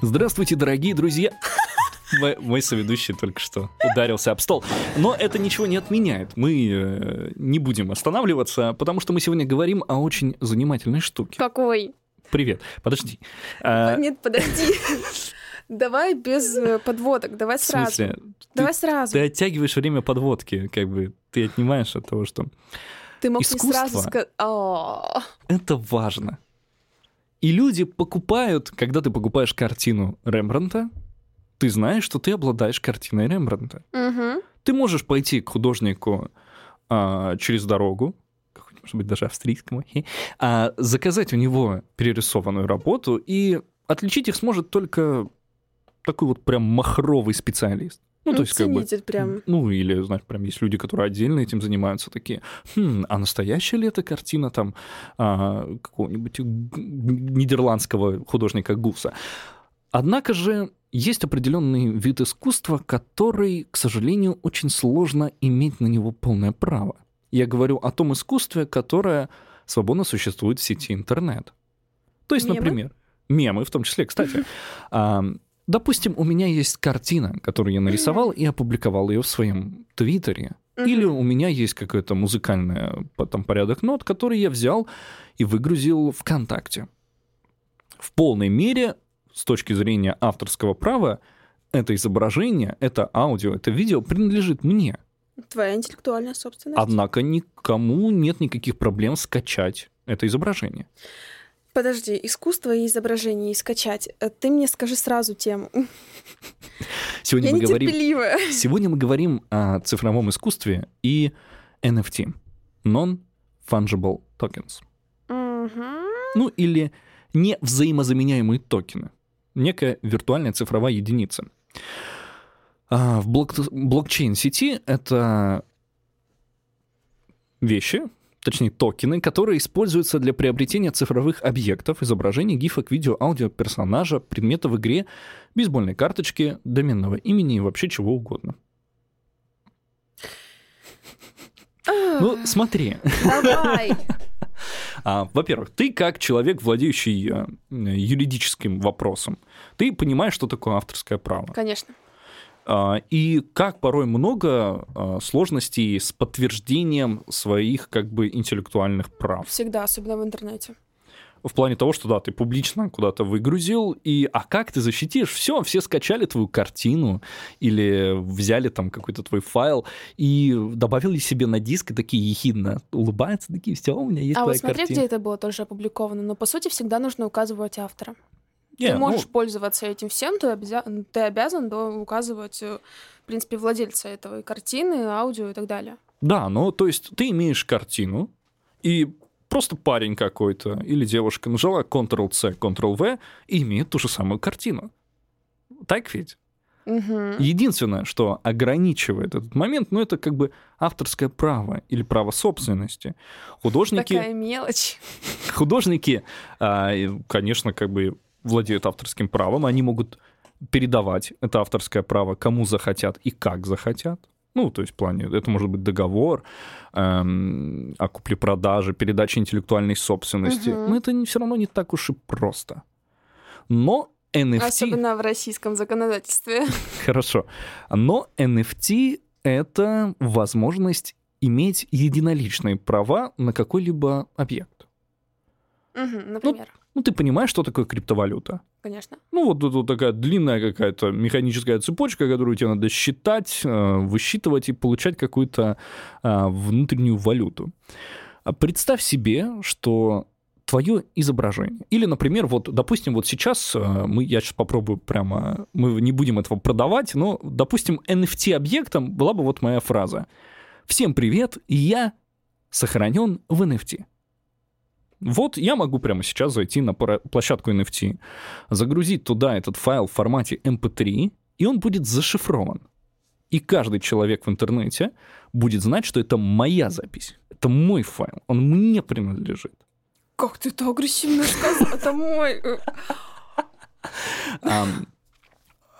Здравствуйте, дорогие друзья. Мой, мой соведущий только что ударился об стол. Но это ничего не отменяет. Мы э, не будем останавливаться, потому что мы сегодня говорим о очень занимательной штуке. Какой? Привет. Подожди. А, Нет, подожди. Давай без э, подводок, давай в сразу. смысле? Давай ты, сразу. ты оттягиваешь время подводки, как бы ты отнимаешь от того, что Ты мог искусство. не сразу сказать. «А, это важно. И люди покупают, когда ты покупаешь картину Рембранта, ты знаешь, что ты обладаешь картиной Рембранта. мгм. Ты можешь пойти к художнику а, через дорогу, может быть, даже австрийскому, а, заказать у него перерисованную работу, и отличить их сможет только такой вот прям махровый специалист. Ну, то Ну, есть, как бы... прям. Ну, или, знаешь, прям есть люди, которые отдельно этим занимаются, такие, хм, а настоящая ли это картина там а, какого-нибудь нидерландского художника Гуса? Однако же есть определенный вид искусства, который, к сожалению, очень сложно иметь на него полное право. Я говорю о том искусстве, которое свободно существует в сети интернет. То есть, Мемы? например, мемы в том числе, кстати. Допустим, у меня есть картина, которую я нарисовал и опубликовал ее в своем твиттере. Или у меня есть какой-то музыкальный там, порядок нот, который я взял и выгрузил ВКонтакте. В полной мере, с точки зрения авторского права, это изображение, это аудио, это видео принадлежит мне. Твоя интеллектуальная собственность. Однако никому нет никаких проблем скачать это изображение. Подожди, искусство и изображение и скачать. Э, Ты мне скажи сразу тему. Сегодня Я мы говорим. Сегодня мы говорим о цифровом искусстве и NFT – Non-Fungible Tokens. Мгм. Ну или не взаимозаменяемые токены. Некая виртуальная цифровая единица. А, В блок- блокчейн-сети это вещи, точнее токены, которые используются для приобретения цифровых объектов, изображений, гифок, видео, аудио, персонажа, предмета в игре, бейсбольной карточки, доменного имени и вообще чего угодно. Ну, смотри. Давай. А, во-первых, ты как человек, владеющий э, юридическим вопросом, ты понимаешь, что такое авторское право. Конечно. А, и как порой много а, сложностей с подтверждением своих как бы интеллектуальных прав. Всегда, особенно в интернете. В плане того, что да, ты публично куда-то выгрузил, и а как ты защитишь? Все, все скачали твою картину или взяли там какой-то твой файл и добавили себе на диск и такие ехидно улыбаются, такие, все, у меня есть А твоя вот смотри, картина. где это было тоже опубликовано. Но по сути всегда нужно указывать автора. Не, ты ну, можешь пользоваться этим всем, ты, обяза- ты обязан да, указывать, э, в принципе, владельца этого и картины, аудио и так далее. Да, ну то есть ты имеешь картину, и просто парень какой-то или девушка нажала Ctrl-C, Ctrl-V и имеет ту же самую картину. Так ведь? Единственное, что ограничивает этот момент, ну это как бы авторское право или право собственности. Художники, Такая мелочь. художники, а, и, конечно, как бы владеют авторским правом, они могут передавать это авторское право кому захотят и как захотят. Ну, то есть в плане, это может быть договор эм, о купле-продаже, передаче интеллектуальной собственности. Мгм. Но это все равно не так уж и просто. Но NFT... Особенно в российском законодательстве. Хорошо. Но NFT — это возможность иметь единоличные права на какой-либо объект. Мгм, Например, Ну, ты понимаешь, что такое криптовалюта? конечно. Ну, вот тут вот такая длинная какая-то механическая цепочка, которую тебе надо считать, э, высчитывать и получать какую-то а, внутреннюю валюту. А Представь себе, что твое изображение. Или, например, вот, допустим, вот сейчас э, мы, я сейчас попробую прямо, мы не будем этого продавать, но, допустим, NFT-объектом была бы вот моя фраза. Всем привет, я сохранен в NFT. Вот я могу прямо сейчас зайти на площадку NFT, загрузить туда этот файл в формате MP3, и он будет зашифрован. И каждый человек в интернете будет знать, что это моя запись. Это мой файл. Он мне принадлежит. Как ты это агрессивно сказал? Это мой...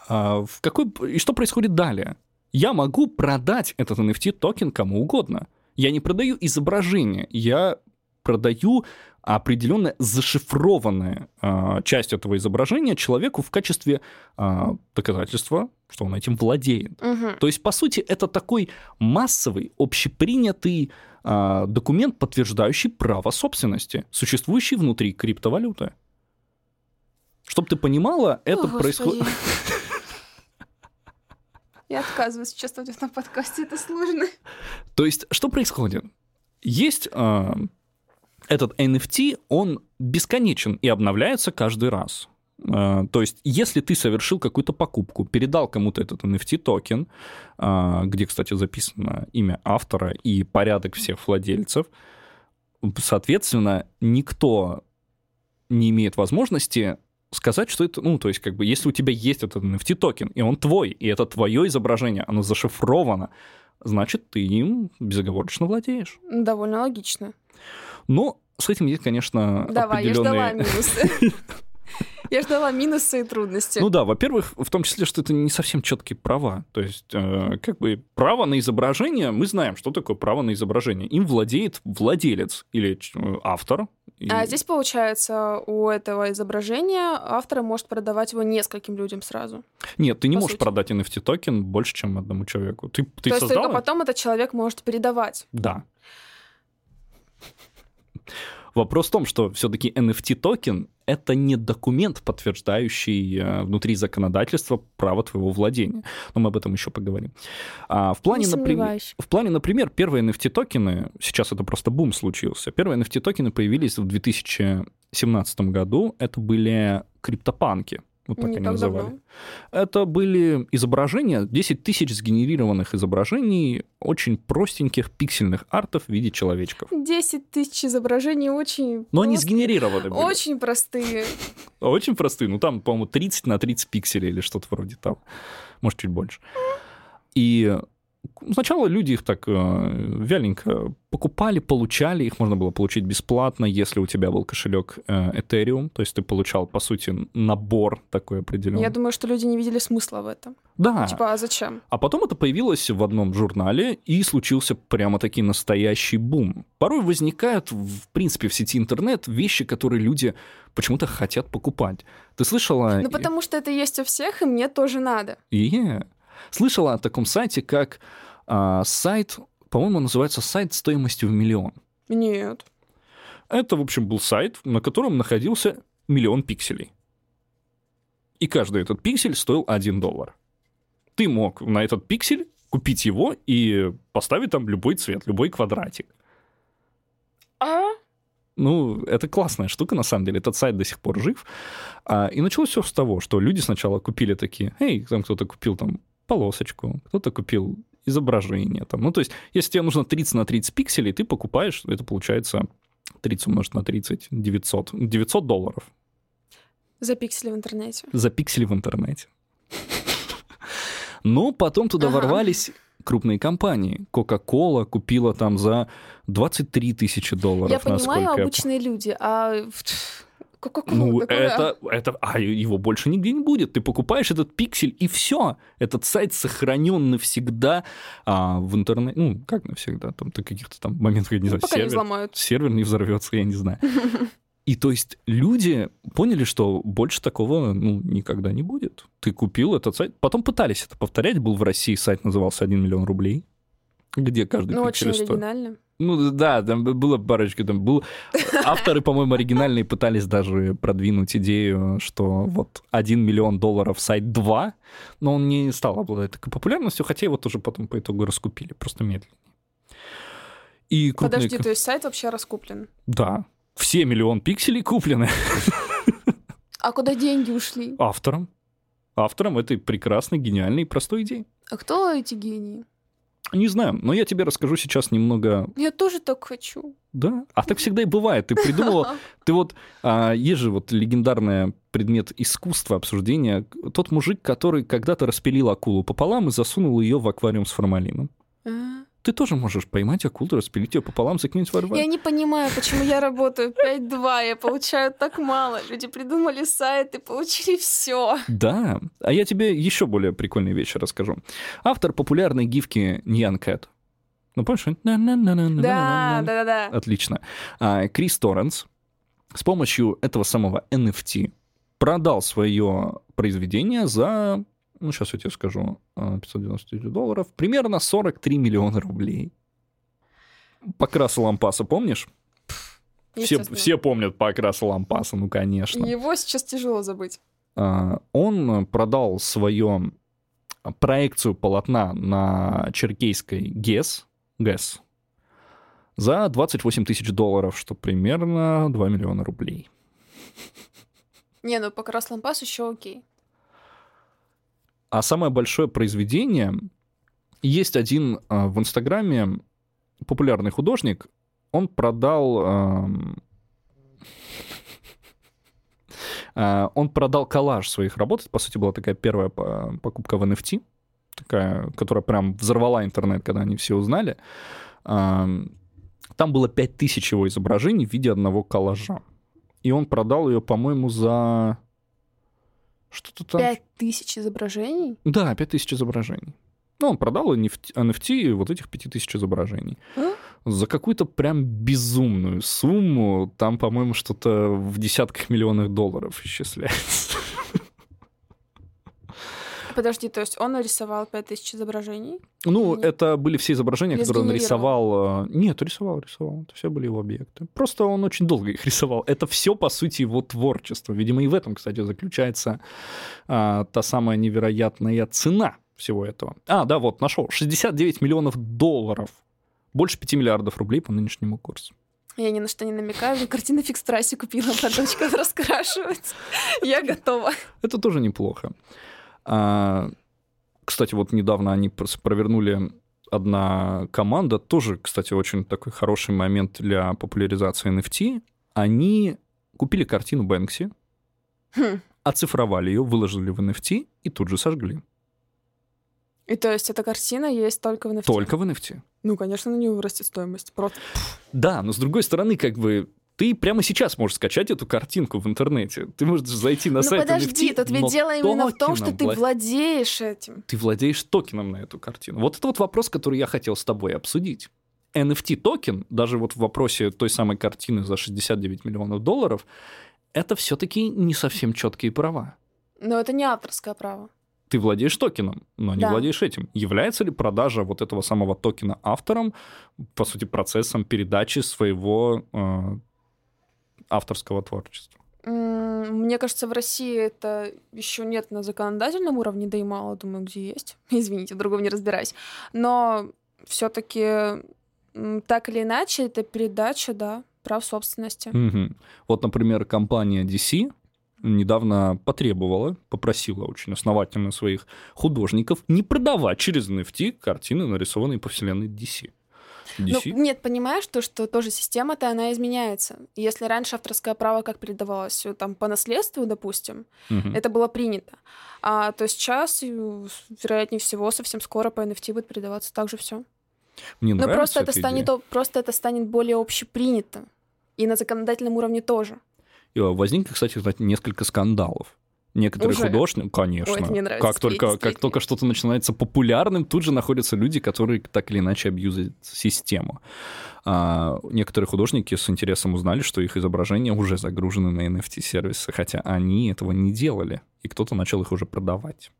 а, в какой... И что происходит далее? Я могу продать этот NFT токен кому угодно. Я не продаю изображение, я продаю определенная зашифрованная э, часть этого изображения человеку в качестве э, доказательства, что он этим владеет. Мгм. То есть, по сути, это такой массовый, общепринятый э, документ, подтверждающий право собственности, существующий внутри криптовалюты. Чтобы ты понимала, это происходит... Я отказываюсь участвовать в этом подкасте, это сложно. То есть, что происходит? Есть этот NFT, он бесконечен и обновляется каждый раз. Э, то есть, если ты совершил какую-то покупку, передал кому-то этот NFT-токен, э, где, кстати, записано имя автора и порядок всех владельцев, соответственно, никто не имеет возможности сказать, что это, ну, то есть, как бы, если у тебя есть этот NFT-токен, и он твой, и это твое изображение, оно зашифровано, значит, ты им безоговорочно владеешь. Довольно логично. Но с этим есть, конечно, Давай, я ждала определенные... минусы. Я ждала минусы и трудности. Ну да, во-первых, в том числе, что это не совсем четкие права. То есть, э, как бы, право на изображение, мы знаем, что такое право на изображение. Им владеет владелец или э, автор. И- А здесь, получается, у этого изображения автор может продавать его нескольким людям сразу. Нет, ты не можешь сути. продать NFT-токен больше, чем одному человеку. Ты, ты То есть только потом этот человек может передавать. Да. Вопрос в том, что все-таки NFT-токен — это не документ, подтверждающий э, внутри законодательства право твоего владения. Но мы об этом еще поговорим. А в плане, Не например, в плане, например, первые NFT-токены, сейчас это просто бум случился, первые NFT-токены появились в 2017 году, это были криптопанки. Вот так Не они так называли. давно. Это были изображения, 10 тысяч сгенерированных изображений очень простеньких пиксельных артов в виде человечков. 10 тысяч изображений очень... Но они просто- сгенерированы были. Очень простые. Очень простые. Ну, там, по-моему, 30 на 30 пикселей или что-то вроде того. Может, чуть больше. И сначала люди их так э, вяленько покупали, получали. Их можно было получить бесплатно, если у тебя был кошелек э, Ethereum. То есть ты получал, по сути, набор такой определенный. Я думаю, что люди не видели смысла в этом. Да. Типа, а зачем? А потом это появилось в одном журнале, и случился прямо-таки настоящий бум. Порой возникают, в принципе, в сети интернет вещи, которые люди почему-то хотят покупать. Ты слышала... Ну, потому что это есть у всех, и мне тоже надо. Е. Слышала о таком сайте, как а, сайт, по-моему, называется сайт стоимостью в миллион. Нет. Это, в общем, был сайт, на котором находился миллион пикселей. И каждый этот пиксель стоил 1 доллар. Ты мог на этот пиксель купить его и поставить там любой цвет, любой квадратик. А? Ну, это классная штука, на самом деле. Этот сайт до сих пор жив. А, и началось все с того, что люди сначала купили такие, эй, там кто-то купил там полосочку, кто-то купил изображение. Там. Ну, то есть, если тебе нужно 30 на 30 пикселей, ты покупаешь, это получается 30 умножить на 30, 900. 900 долларов За пиксели в интернете. за пиксели в интернете. Но потом туда Ага. ворвались крупные компании. Coca-Cola купила там за 23 тысячи долларов. Я понимаю, обычные люди, а... Кока-кола, Ну, такое, это, это, а его больше нигде не будет. Ты покупаешь этот пиксель, и все. Этот сайт сохранен навсегда а, в интернете. Ну, как навсегда? Там ты каких-то там моментах, я не Ну, знаю, пока не сервер, взломают. сервер не взорвется, я не знаю. И то есть люди поняли, что больше такого ну, никогда не будет. Ты купил этот сайт. Потом пытались это повторять. Был в России сайт, назывался 1 миллион рублей, где каждый Ну, очень оригинально. Ну да, там было парочка, там был... Авторы, по-моему, оригинальные пытались даже продвинуть идею, что вот 1 миллион долларов сайт 2, но он не стал обладать такой популярностью, хотя его тоже потом по итогу раскупили, просто медленнее. И крупные... Подожди, то есть сайт вообще раскуплен? Да, все миллион пикселей куплены А куда деньги ушли? автором. Автором этой прекрасной, гениальной и простой идеи. А кто эти гении? Не знаю, но я тебе расскажу сейчас немного Я тоже так хочу. Да, а так всегда и бывает. Ты придумала, ты вот, а, есть же вот легендарный предмет искусства обсуждения, тот мужик, который когда-то распилил акулу пополам и засунул ее в аквариум с формалином. А? Ты тоже можешь поймать акулу, распилить ее пополам, закинуть в Я аквариум. не понимаю, почему я работаю 5-2, я получаю так мало. Люди придумали сайт и получили все. Да, а я тебе еще более прикольные вещи расскажу. Автор популярной гифки Ньян Кэт. Ну, помнишь? Да, да, да, да. Отлично. А, Крис Торренс с помощью этого самого NFT продал свое произведение за, ну, сейчас я тебе скажу, 599 долларов, примерно 43 миллиона рублей. Покраса Лампаса, помнишь? Все, все помнят Покраса Лампаса, ну, конечно. Его сейчас тяжело забыть. А, Он продал свою проекцию полотна на черкейской ГЭС, ГЭС за 28 тысяч долларов, что примерно 2 миллиона рублей. Не, ну покрас лампас еще окей. А самое большое произведение... Есть один а, в Инстаграме популярный художник, он продал... а, Он продал коллаж своих работ. Это, по сути, была такая первая по- покупка в NFT, такая, которая прям взорвала интернет, когда они все узнали. Ам, Там было 5000 его изображений в виде одного коллажа. И он продал ее, по-моему, за... Что-то там... Пять тысяч изображений? Да, 5000 изображений. Ну, он продал NFT, NFT вот этих 5000 изображений. А? За какую-то прям безумную сумму. Там, по-моему, что-то в десятках миллионов долларов исчисляется. Подожди, то есть он нарисовал пять тысяч изображений? Ну, Нет. это были все изображения, Или которые он рисовал. э, Нет, рисовал, рисовал. Это все были его объекты. Просто он очень долго их рисовал. Это все, по сути, его творчество. Видимо, и в этом, кстати, заключается а, та самая невероятная цена всего этого. А, да, вот, нашел. 69 миллионов долларов. Больше 5 миллиардов рублей по нынешнему курсу. Я ни на что не намекаю. Мне картины фикс трассе купила по дочкам раскрашивать. Я готова. Это тоже неплохо. А, кстати, вот недавно они провернули одна команда, тоже, кстати, очень такой хороший момент для популяризации NFT. Они купили картину Бэнкси, Хм. оцифровали ее, выложили в NFT и тут же сожгли. И то есть эта картина есть только в NFT? Только в NFT. Ну, конечно, на нее вырастет стоимость. Просто Да, но с другой стороны, как бы ты прямо сейчас можешь скачать эту картинку в интернете. Ты можешь зайти на Ну сайт подожди, NFT, тут ведь дело именно в том, что ты вла- владеешь этим. ты владеешь токеном на эту картину. Вот это вот вопрос, который я хотел с тобой обсудить. NFT токен, даже вот в вопросе той самой картины за 69 миллионов долларов, это все-таки не совсем четкие права. Но это не авторское право. Ты владеешь токеном, но не Да. владеешь этим. Является ли продажа вот этого самого токена автором, по сути, процессом передачи своего э, авторского творчества? Мне кажется, в России это еще нет на законодательном уровне, да и мало, думаю, где есть. Извините, в другом не разбираюсь. Но все-таки так или иначе, это передача, да, прав собственности. Мгм. Вот, например, компания DC недавно потребовала, попросила очень основательно своих художников не продавать через NFT картины, нарисованные по вселенной DC. DC? Ну, нет, понимаешь, то, что тоже система-то, она изменяется. Если раньше авторское право как передавалось э, там по наследству, допустим, Мгм. это было принято, а то сейчас, э, вероятнее всего, совсем скоро по NFT будет передаваться также все. Мне Но нравится просто это станет, идея. просто это станет более общепринято. И на законодательном уровне тоже. А, Возникло, кстати, несколько скандалов. Некоторые Уже? художники, конечно, Ой, мне нравится, как только, как только что-то начинается популярным, тут же находятся люди, которые так или иначе абьюзят систему. А, некоторые художники с интересом узнали, что их изображения уже загружены на NFT-сервисы, хотя они этого не делали, и кто-то начал их уже продавать.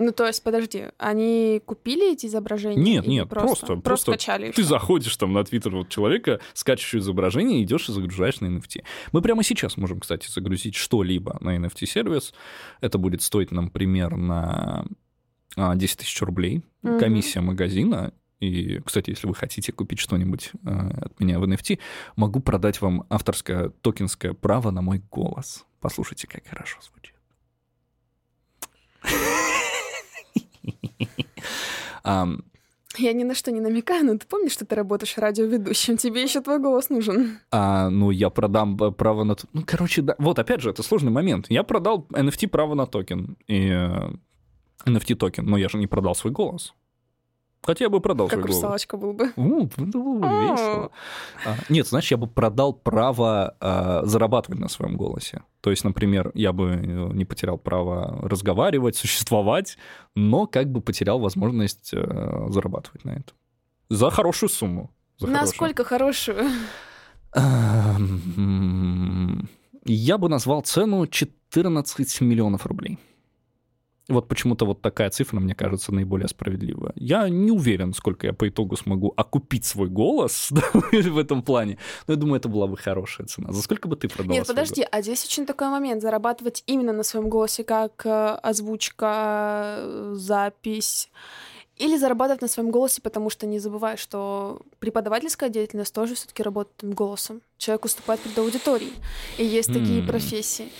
Ну, то есть, подожди, они купили эти изображения? Нет, нет, просто- Просто, просто скачали. и Ты заходишь там на твиттер вот человека, скачиваешь изображение, идешь и загружаешь на NFT. Мы прямо сейчас можем, кстати, загрузить что-либо на NFT-сервис. Это будет стоить нам примерно а, 10 тысяч рублей. Мгм. Комиссия магазина. И, кстати, если вы хотите купить что-нибудь а, от меня в NFT, могу продать вам авторское токенское право на мой голос. Послушайте, как хорошо звучит. Я ни на что не намекаю, но ты помнишь, что ты работаешь радиоведущим? Тебе еще твой голос нужен. А, ну, я продам э, право на... Ну, короче, да. Вот, опять же, это сложный момент. Я продал NFT право на токен. И э, NFT токен, но я же не продал свой голос. Хотя я бы продал Как русалочка был бы. У, это было бы весело. А, Нет, значит, я бы продал право а, зарабатывать на своем голосе. То есть, например, я бы э, не потерял право разговаривать, существовать, но как бы потерял возможность э, зарабатывать на этом. За хорошую сумму. За. Насколько хорошую? Эм, Я бы назвал цену 14 миллионов рублей. Вот почему-то вот такая цифра, мне кажется, наиболее справедливая. Я не уверен, сколько я по итогу смогу окупить свой голос в этом плане, но я думаю, это была бы хорошая цена. За сколько бы ты продала Нет, подожди, а здесь очень такой момент. Зарабатывать именно на своем голосе, как э, озвучка, э, запись. Или зарабатывать на своем голосе, потому что не забывай, что преподавательская деятельность тоже все-таки работает голосом. Человек выступает перед аудиторией. И есть такие М. профессии.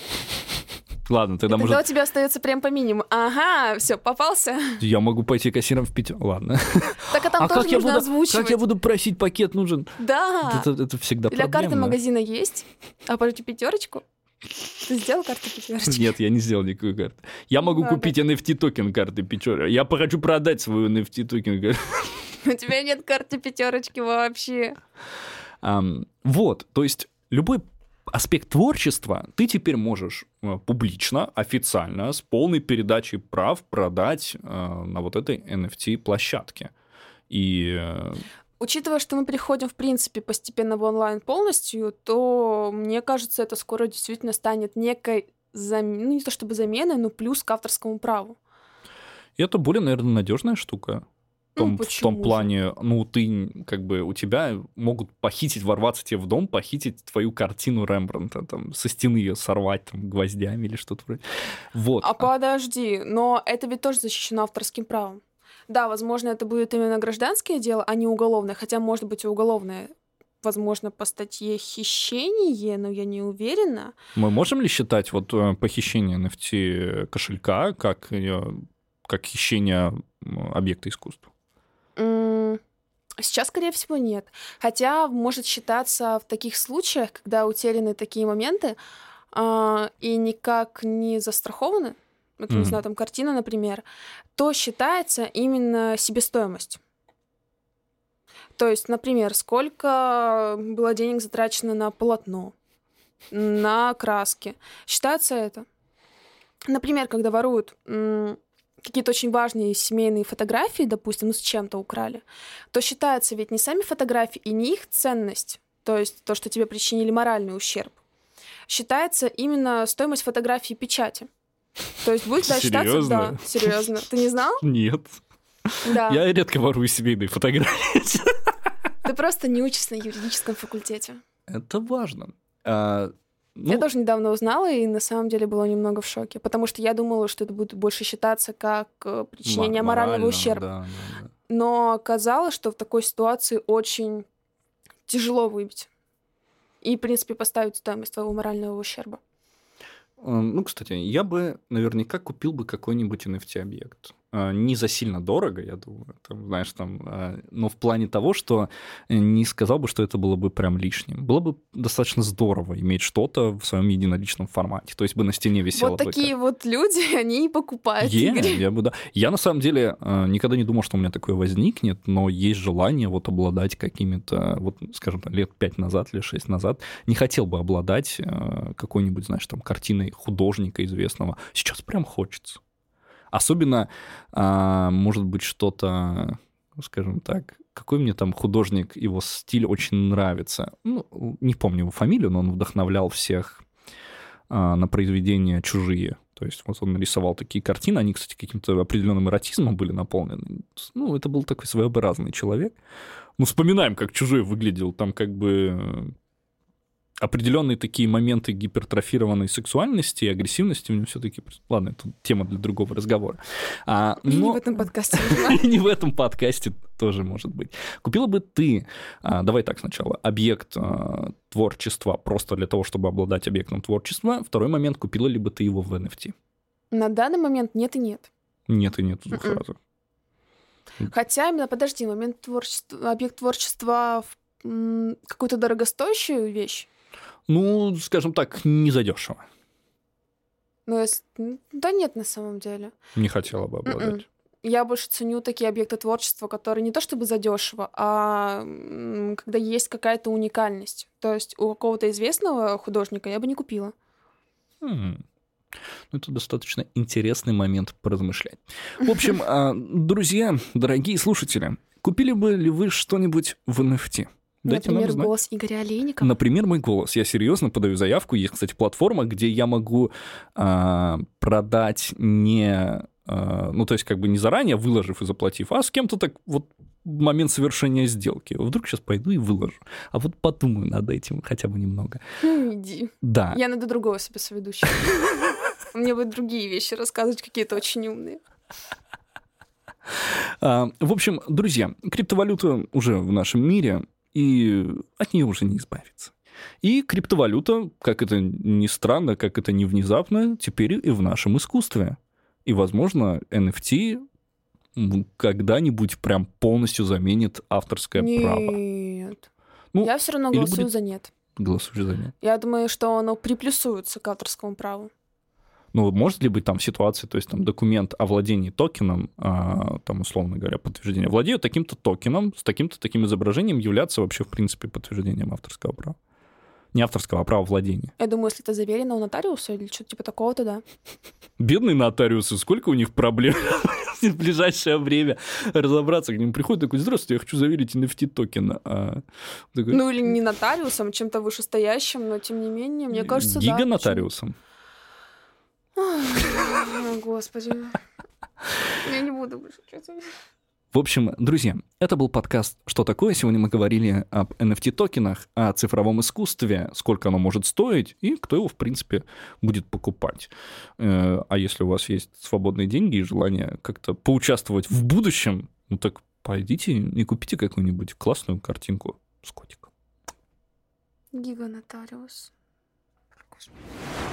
Ладно, И тогда, тогда может, у тебя остается прям по минимуму. Ага, все, попался. я могу пойти кассиром в пятерку. Ладно. Так а там а тоже как я, нужно буду, озвучивать. как я буду просить пакет нужен? Да. Это, это всегда Для карты проблемно. магазина есть. А пойти пятерочку? Ты сделал карту пятерочки? Нет, я не сделал никакой карты. Я могу Ладно. купить NFT токен карты Печора. Я хочу продать свою NFT токен. У тебя нет карты пятерочки вообще. Ам, вот, то есть любой аспект творчества ты теперь можешь э, публично, официально, с полной передачей прав продать э, на вот этой NFT-площадке. И э, Учитывая, что мы переходим, в принципе, постепенно в онлайн полностью, то, мне кажется, это скоро действительно станет некой, зам- ну, не то чтобы заменой, но плюс к авторскому праву. это более, наверное, надежная штука. В Ну, том, в том плане, ну, ты, как бы, у тебя могут похитить, ворваться тебе в дом, похитить твою картину Рембрандта, там, со стены ее сорвать, там, гвоздями или что-то вроде. Вот. А подожди, но это ведь тоже защищено авторским правом. Да, возможно, это будет именно гражданское дело, а не уголовное, хотя, может быть, и уголовное. Возможно, по статье хищение, но я не уверена. Мы можем ли считать вот э, похищение NFT кошелька как, как хищение объекта искусства? Сейчас, скорее всего, нет. Хотя может считаться в таких случаях, когда утеряны такие моменты а, и никак не застрахованы, вот, не Мгм. знаю, там картина, например, то считается именно себестоимость. То есть, например, сколько было денег затрачено на полотно, на краски. Считается это. Например, когда воруют м, какие-то очень важные семейные фотографии, допустим, ну с чем-то украли, то считается ведь не сами фотографии и не их ценность, то есть то, что тебе причинили моральный ущерб, считается именно стоимость фотографии печати. То есть будет да, считаться... Серьезно? Да, серьезно. Ты не знал? Нет. Да. Я редко ворую семейные фотографии. Ты просто не учишься на юридическом факультете. Это важно. Ну, Я тоже недавно узнала и на самом деле была немного в шоке, потому что я думала, что это будет больше считаться как э, причинение мо- морального морально, ущерба. да, да, да. Но оказалось, что в такой ситуации очень тяжело выбить. И, в принципе, поставить стоимость твоего морального ущерба. М, Ну, кстати, я бы наверняка купил бы какой-нибудь NFT-объект. А, Не за сильно дорого, я думаю, там, знаешь, там, а, но в плане того, что не сказал бы, что это было бы прям лишним. Было бы достаточно здорово иметь что-то в своем единоличном формате. То есть бы на стене висело вот такие вот люди, они и покупают Я, игры. я, бы, да. я на самом деле э, никогда не думал, что у меня такое возникнет, но есть желание вот обладать какими-то, вот, скажем лет пять назад, лет шесть назад, не хотел бы обладать э, какой-нибудь, знаешь, там, картиной художника известного. Сейчас прям хочется. Особенно, а, может быть, что-то, скажем так, какой мне там художник, его стиль очень нравится. Ну, не помню его фамилию, но он вдохновлял всех а, на произведения чужие. То есть вот он нарисовал такие картины, они, кстати, каким-то определенным эротизмом были наполнены. Ну, это был такой своеобразный человек. Ну, вспоминаем, как чужой выглядел. Там как бы определенные такие моменты гипертрофированной сексуальности и агрессивности у него все-таки... Ладно, это тема для другого разговора. А, И не но- в этом подкасте. и не в этом подкасте тоже может быть. Купила бы ты, а, давай так сначала, объект а, творчества просто для того, чтобы обладать объектом творчества. Второй момент, купила ли бы ты его в NFT? На данный момент нет и нет. Нет и нет в двух Мгм. разах. Хотя именно, подожди, момент творчества, объект творчества в какую-то дорогостоящую вещь. Ну, скажем так, не задешево. Ну, если- да нет, на самом деле. Не хотела бы обладать. Мгм. Я больше ценю такие объекты творчества, которые не то чтобы задешево, а когда есть какая-то уникальность. То есть у какого-то известного художника я бы не купила. М. Ну, это достаточно интересный момент поразмышлять. В общем, а, друзья, дорогие слушатели, купили бы ли вы что-нибудь в NFT? Дайте Например, голос Игоря Олейника. Например, мой голос. Я серьезно подаю заявку. Есть, кстати, платформа, где я могу а, продать не... а, ну, то есть, как бы не заранее выложив и заплатив, а с кем-то так вот момент совершения сделки. Вдруг сейчас пойду и выложу. А вот подумаю над этим хотя бы немного. Ну, иди. Да. Я найду другого себе соведущего. Мне будет другие вещи рассказывать, какие-то очень умные. А, в общем, друзья, криптовалюта уже в нашем мире, и от нее уже не избавиться. И криптовалюта, как это ни странно, как это не внезапно, теперь и в нашем искусстве. И, возможно, NFT когда-нибудь прям полностью заменит авторское право. Нет. Ну, Я все равно голосую будет- за нет. Голосуешь за нет. Я думаю, что оно приплюсуется к авторскому праву. Ну, может ли быть там ситуация, то есть там документ о владении токеном, а, там, условно говоря, подтверждение, владею таким-то токеном, с таким-то таким изображением являться вообще, в принципе, подтверждением авторского права. Не авторского, а права владения. Я думаю, если это заверено у нотариуса или что-то типа такого, то да. Бедные нотариусы, сколько у них проблем в ближайшее время разобраться. К ним приходит такой, здравствуйте, я хочу заверить NFT токен. А такой, Ну или не нотариусом, чем-то вышестоящим, но тем не менее, мне кажется, да. Гига нотариусом. Господи. Я не буду больше что-то. В общем, друзья, это был подкаст «Что такое?». Сегодня мы говорили об NFT-токенах, о цифровом искусстве, сколько оно может стоить и кто его, в принципе, будет покупать. Э, А если у вас есть свободные деньги и желание как-то поучаствовать в будущем, ну так пойдите и купите какую-нибудь классную картинку с котиком. Гига нотариус. Господи.